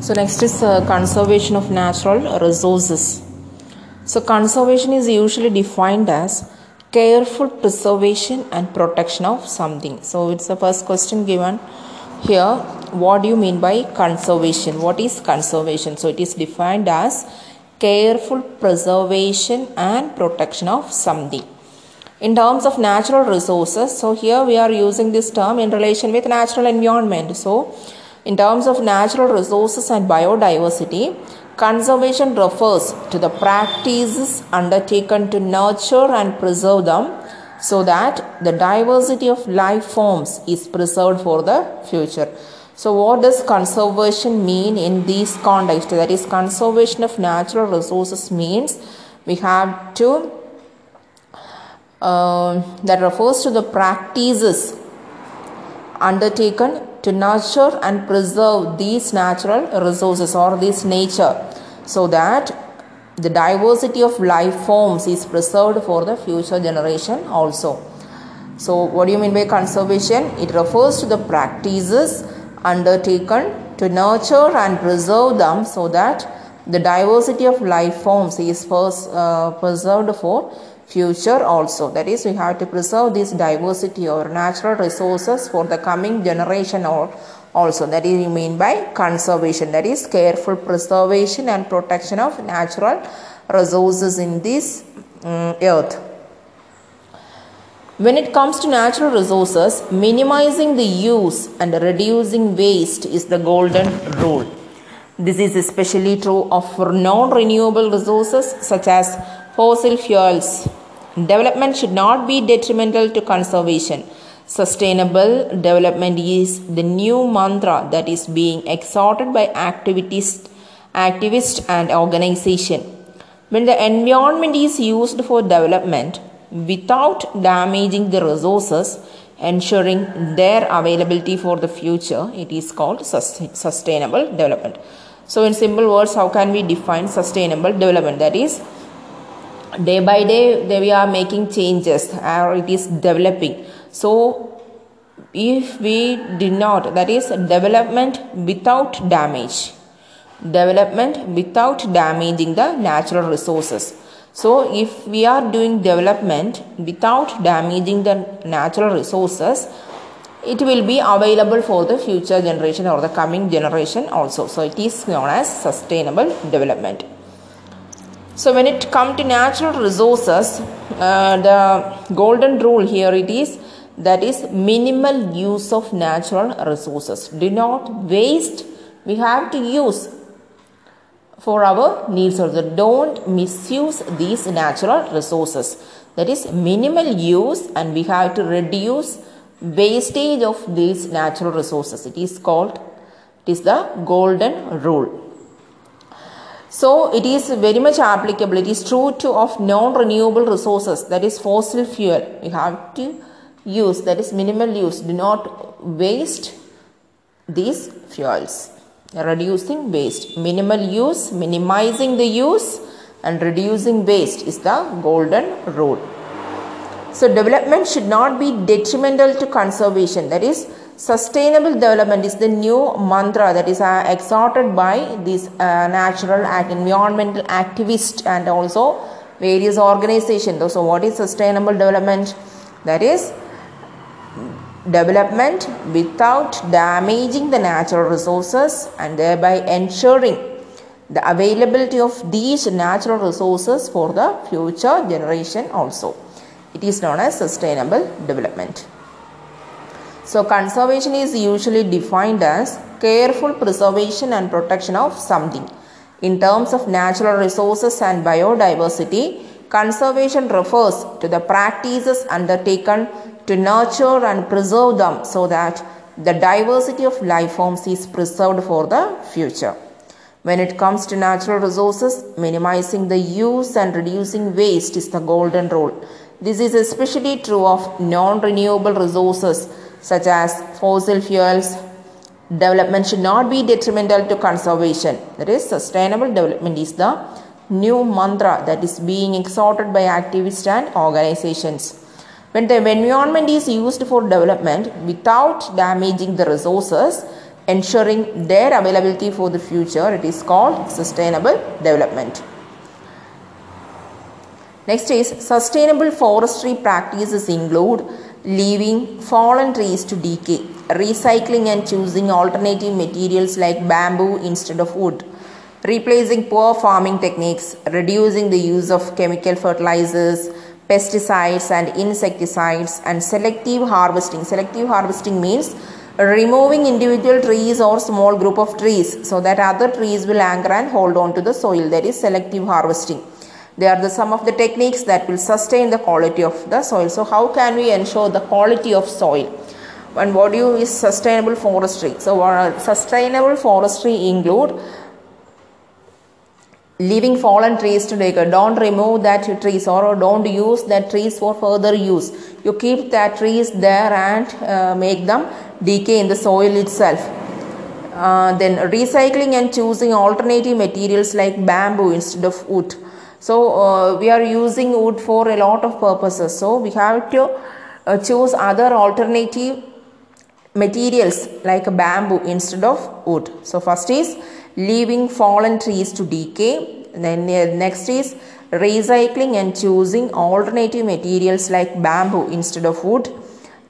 So next is uh, conservation of natural resources. So conservation is usually defined as careful preservation and protection of something. So it's the first question given here. What do you mean by conservation? What is conservation? So it is defined as careful preservation and protection of something. In terms of natural resources, so here we are using this term in relation with natural environment. So in terms of natural resources and biodiversity, conservation refers to the practices undertaken to nurture and preserve them so that the diversity of life forms is preserved for the future. So, what does conservation mean in this context? That is, conservation of natural resources means we have to uh, that refers to the practices undertaken to nurture and preserve these natural resources or this nature so that the diversity of life forms is preserved for the future generation also. So, what do you mean by conservation? It refers to the practices undertaken to nurture and preserve them so that the diversity of life forms is first, uh, preserved for future also. That is we have to preserve this diversity or natural resources for the coming generation or also. That is you mean by conservation. That is careful preservation and protection of natural resources in this um, earth. When it comes to natural resources minimizing the use and reducing waste is the golden rule. This is especially true of non renewable resources such as fossil fuels Development should not be detrimental to conservation. Sustainable development is the new mantra that is being exhorted by activists, activists and organization. When the environment is used for development without damaging the resources, ensuring their availability for the future, it is called sustainable development. So, in simple words, how can we define sustainable development? That is, day by day they we are making changes or it is developing. So if we did not that is development without damage. Development without damaging the natural resources. So if we are doing development without damaging the natural resources it will be available for the future generation or the coming generation also. So it is known as sustainable development so when it come to natural resources, uh, the golden rule here it is that is minimal use of natural resources. Do not waste. We have to use for our needs also. Don't misuse these natural resources. That is minimal use and we have to reduce wastage of these natural resources. It is called, it is the golden rule. So it is very much applicable. It is true to of non-renewable resources that is fossil fuel. We have to use that is minimal use. Do not waste these fuels. Reducing waste. Minimal use, minimizing the use and reducing waste is the golden rule. So development should not be detrimental to conservation. That is Sustainable development is the new mantra that is uh, exhorted by these uh, natural and environmental activists and also various organizations. So, what is sustainable development? That is development without damaging the natural resources and thereby ensuring the availability of these natural resources for the future generation also. It is known as sustainable development. So, conservation is usually defined as careful preservation and protection of something. In terms of natural resources and biodiversity, conservation refers to the practices undertaken to nurture and preserve them so that the diversity of life forms is preserved for the future. When it comes to natural resources, minimizing the use and reducing waste is the golden rule. This is especially true of non renewable resources such as fossil fuels. Development should not be detrimental to conservation. That is, sustainable development is the new mantra that is being exhorted by activists and organizations. When the environment is used for development without damaging the resources, ensuring their availability for the future. It is called sustainable development. Next is sustainable forestry practices include leaving fallen trees to decay, recycling and choosing alternative materials like bamboo instead of wood, replacing poor farming techniques, reducing the use of chemical fertilizers, pesticides and insecticides, and selective harvesting. Selective harvesting means removing individual trees or small group of trees so that other trees will anchor and hold on to the soil. That is selective harvesting. They are the some of the techniques that will sustain the quality of the soil. So how can we ensure the quality of soil? And what do you is sustainable forestry? So uh, sustainable forestry include leaving fallen trees to decay. Don't remove that trees or don't use that trees for further use. You keep that trees there and uh, make them decay in the soil itself. Uh, then recycling and choosing alternative materials like bamboo instead of wood. So uh, we are using wood for a lot of purposes. So we have to uh, choose other alternative materials like bamboo instead of wood. So first is leaving fallen trees to decay. Then uh, next is recycling and choosing alternative materials like bamboo instead of wood.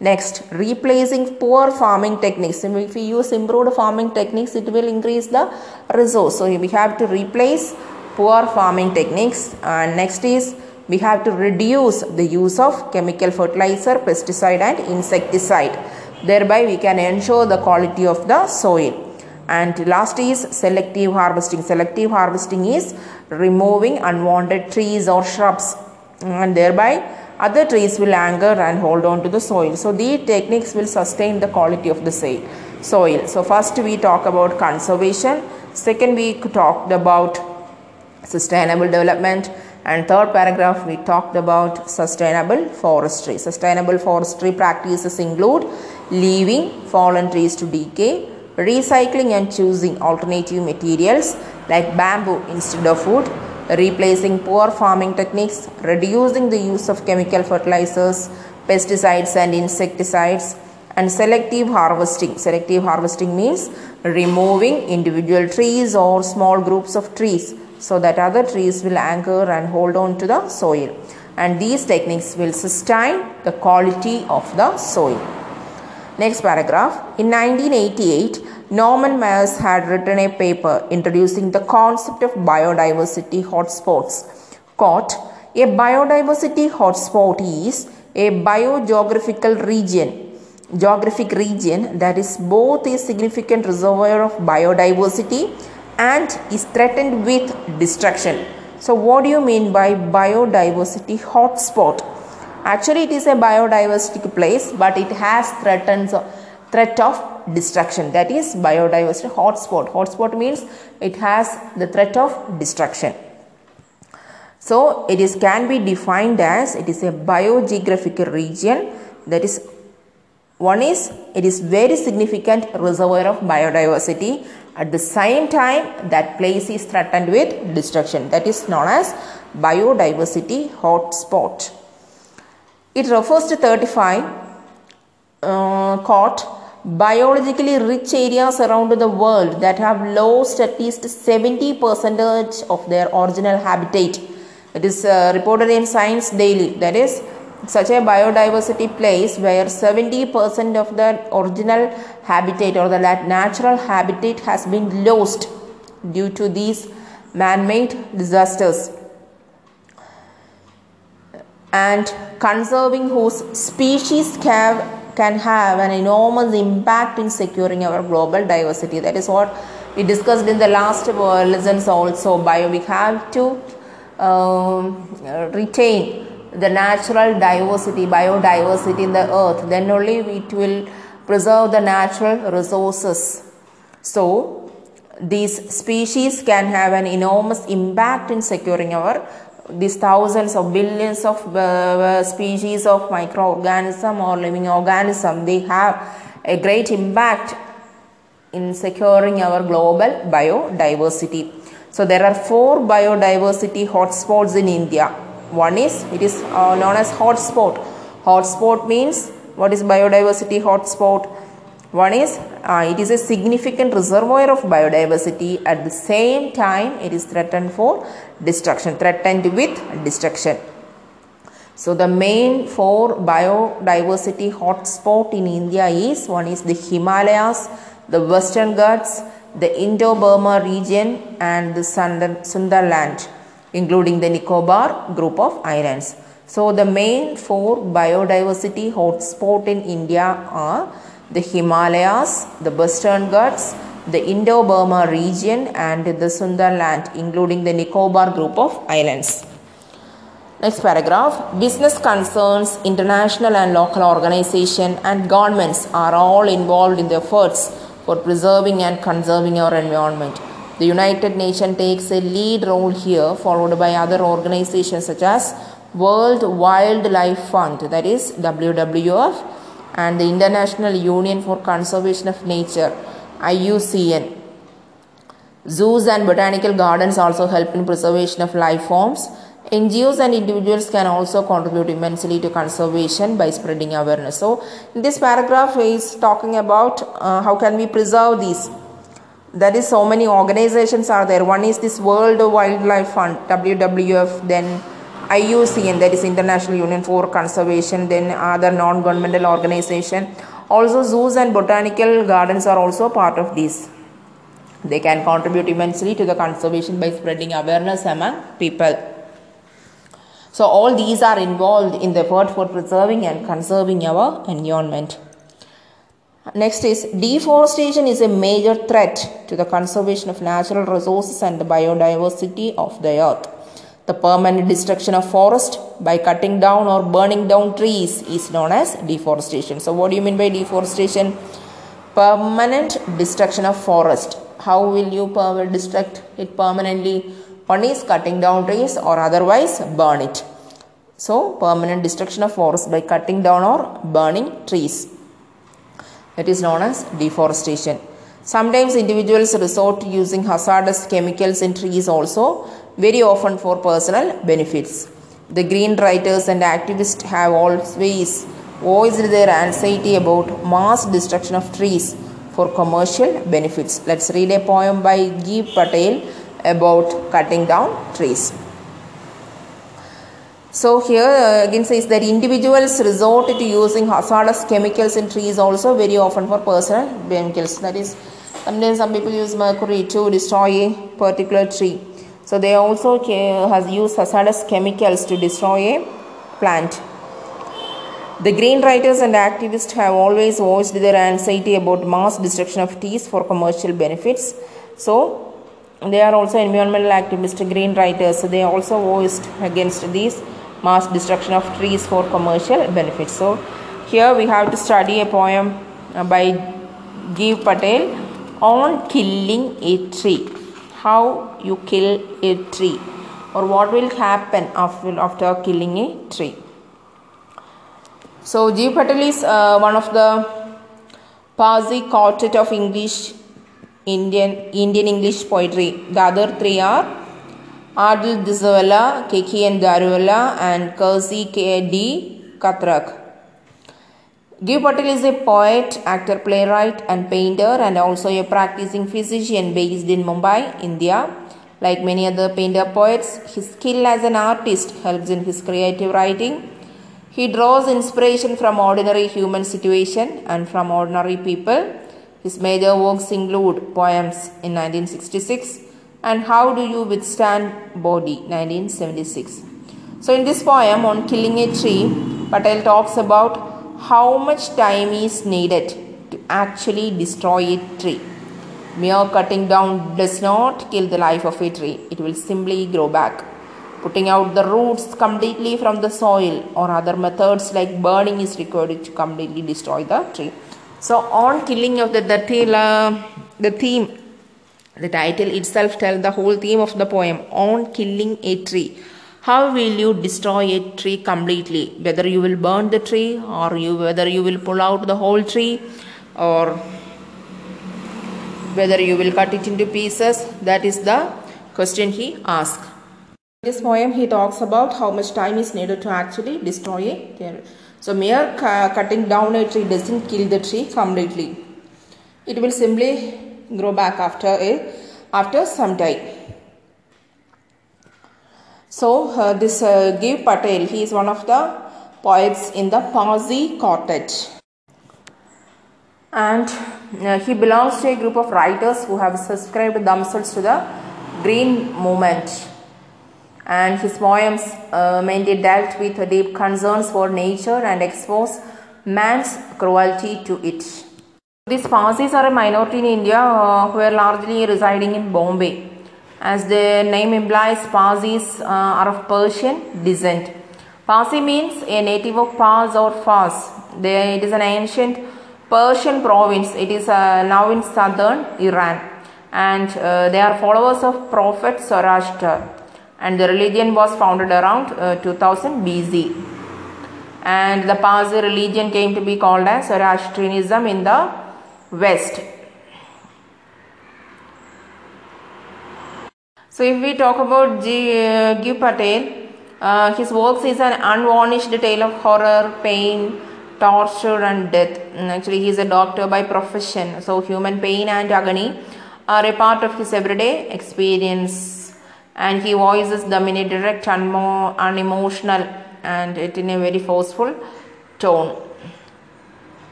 Next, replacing poor farming techniques. If we use improved farming techniques, it will increase the resource. So we have to replace poor farming techniques. And next is we have to reduce the use of chemical fertilizer, pesticide and insecticide. Thereby we can ensure the quality of the soil. And last is selective harvesting. Selective harvesting is removing unwanted trees or shrubs and thereby other trees will anchor and hold on to the soil. So these techniques will sustain the quality of the soil. So first we talk about conservation. Second we talked about sustainable development and third paragraph we talked about sustainable forestry. Sustainable forestry practices include leaving fallen trees to decay, recycling and choosing alternative materials like bamboo instead of wood, replacing poor farming techniques, reducing the use of chemical fertilizers, pesticides and insecticides, and selective harvesting. Selective harvesting means removing individual trees or small groups of trees so that other trees will anchor and hold on to the soil. And these techniques will sustain the quality of the soil. Next paragraph. In 1988, Norman Myers had written a paper introducing the concept of biodiversity hotspots. Quote, a biodiversity hotspot is a biogeographical region geographic region that is both a significant reservoir of biodiversity and is threatened with destruction. So what do you mean by biodiversity hotspot? Actually it is a biodiversity place but it has threatens threat of destruction that is biodiversity hotspot. Hotspot means it has the threat of destruction. So it is can be defined as it is a biogeographical region that is one is it is very significant reservoir of biodiversity. At the same time that place is threatened with destruction that is known as biodiversity hotspot. It refers to 35 uh, caught biologically rich areas around the world that have lost at least 70% of their original habitat. It is uh, reported in Science Daily that is such a biodiversity place where 70% of the original habitat or the natural habitat has been lost due to these man-made disasters. And conserving whose species can, can have an enormous impact in securing our global diversity. That is what we discussed in the last lessons also. Bio we have to um, retain the natural diversity, biodiversity in the earth, then only it will preserve the natural resources. So, these species can have an enormous impact in securing our these thousands of billions of uh, species of microorganism or living organism. They have a great impact in securing our global biodiversity. So there are four biodiversity hotspots in india one is it is uh, known as hotspot hotspot means what is biodiversity hotspot One is uh, it is a significant reservoir of biodiversity. At the same time, it is threatened for destruction, threatened with destruction. So the main four biodiversity hotspot in India is one is the Himalayas, the Western Ghats, the Indo-Burma region, and the Sundar Sundarland, including the Nicobar group of islands. So the main four biodiversity hotspot in India are the Himalayas, the Western Ghats, the Indo-Burma region, and the Sundarland, including the Nicobar group of islands. Next paragraph Business concerns, international and local organization, and governments are all involved in the efforts for preserving and conserving our environment. The United Nations takes a lead role here, followed by other organizations such as World Wildlife Fund, that is WWF, and the International Union for Conservation of Nature, IUCN. Zoos and botanical gardens also help in preservation of life forms. NGOs and individuals can also contribute immensely to conservation by spreading awareness. So, this paragraph is talking about uh, how can we preserve these. That is, so many organizations are there. One is this World Wildlife Fund, WWF, then IUCN, that is International Union for Conservation, then other non-governmental organization. Also, zoos and botanical gardens are also part of this. They can contribute immensely to the conservation by spreading awareness among people. So all these are involved in the effort for preserving and conserving our environment. Next is deforestation is a major threat to the conservation of natural resources and the biodiversity of the earth. The permanent destruction of forest by cutting down or burning down trees is known as deforestation. So what do you mean by deforestation? Permanent destruction of forest. How will you destruct it permanently? One is cutting down trees or otherwise burn it. So, permanent destruction of forest by cutting down or burning trees. It is known as deforestation. Sometimes individuals resort to using hazardous chemicals in trees also, very often for personal benefits. The green writers and activists have always voiced their anxiety about mass destruction of trees for commercial benefits. Let's read a poem by G. Patel about cutting down trees. So here uh, again says that individuals resort to using hazardous chemicals in trees also very often for personal chemicals. That is, sometimes some people use mercury to destroy a particular tree. So they also has used hazardous chemicals to destroy a plant. The green writers and activists have always voiced their anxiety about mass destruction of trees for commercial benefits. So they are also environmental activists, green writers. So they also voiced against these mass destruction of trees for commercial benefits. So here we have to study a poem by G. Patel on killing a tree. How you kill a tree or what will happen after, after killing a tree. So G. Patel is uh, one of the Parsi quartet of English Indian Indian English poetry. The other three are Adil Jussawalla, K.K. N. Daruwalla and Kersy K.D. Katrak. G. Patel is a poet, actor, playwright and painter and also a practicing physician based in Mumbai, India. Like many other painter poets, his skill as an artist helps in his creative writing. He draws inspiration from ordinary human situation and from ordinary people. His major works include poems in 1966 and How Do You Withstand Body 1976. So in this poem on killing a tree, Patel talks about how much time is needed to actually destroy a tree. Mere cutting down does not kill the life of a tree, it will simply grow back. Putting out the roots completely from the soil or other methods like burning is required to completely destroy the tree. So, on killing of the, the, the theme, the title itself tells the whole theme of the poem on killing a tree. How will you destroy a tree completely? Whether you will burn the tree or you whether you will pull out the whole tree or whether you will cut it into pieces. That is the question he asked. In this poem, he talks about how much time is needed to actually destroy a tree. So, mere cutting down a tree doesn't kill the tree completely. it will simply grow back after a after some time. So uh, this uh, Gieve Patel, he is one of the poets in the Parsi quartet. And uh, he belongs to a group of writers who have subscribed themselves to the Green Movement. And his poems uh, mainly dealt with deep concerns for nature and exposed man's cruelty to it. These Parsis are a minority in India uh, who are largely residing in Bombay. As the name implies, Parsis uh, are of Persian descent. Parsi means a native of Pars or Fars. They, it is an ancient Persian province. It is uh, now in southern Iran. And uh, they are followers of Prophet Zoroaster. And the religion was founded around uh, 2000 BC. And the Parsi religion came to be called as Zoroastrianism in the west. So if we talk about G, uh, Patel, uh, his works is an unvarnished tale of horror, pain, torture and death. Mm, actually, he is a doctor by profession. So human pain and agony are a part of his everyday experience. And he voices them in a direct, unmo- unemotional and it in a very forceful tone.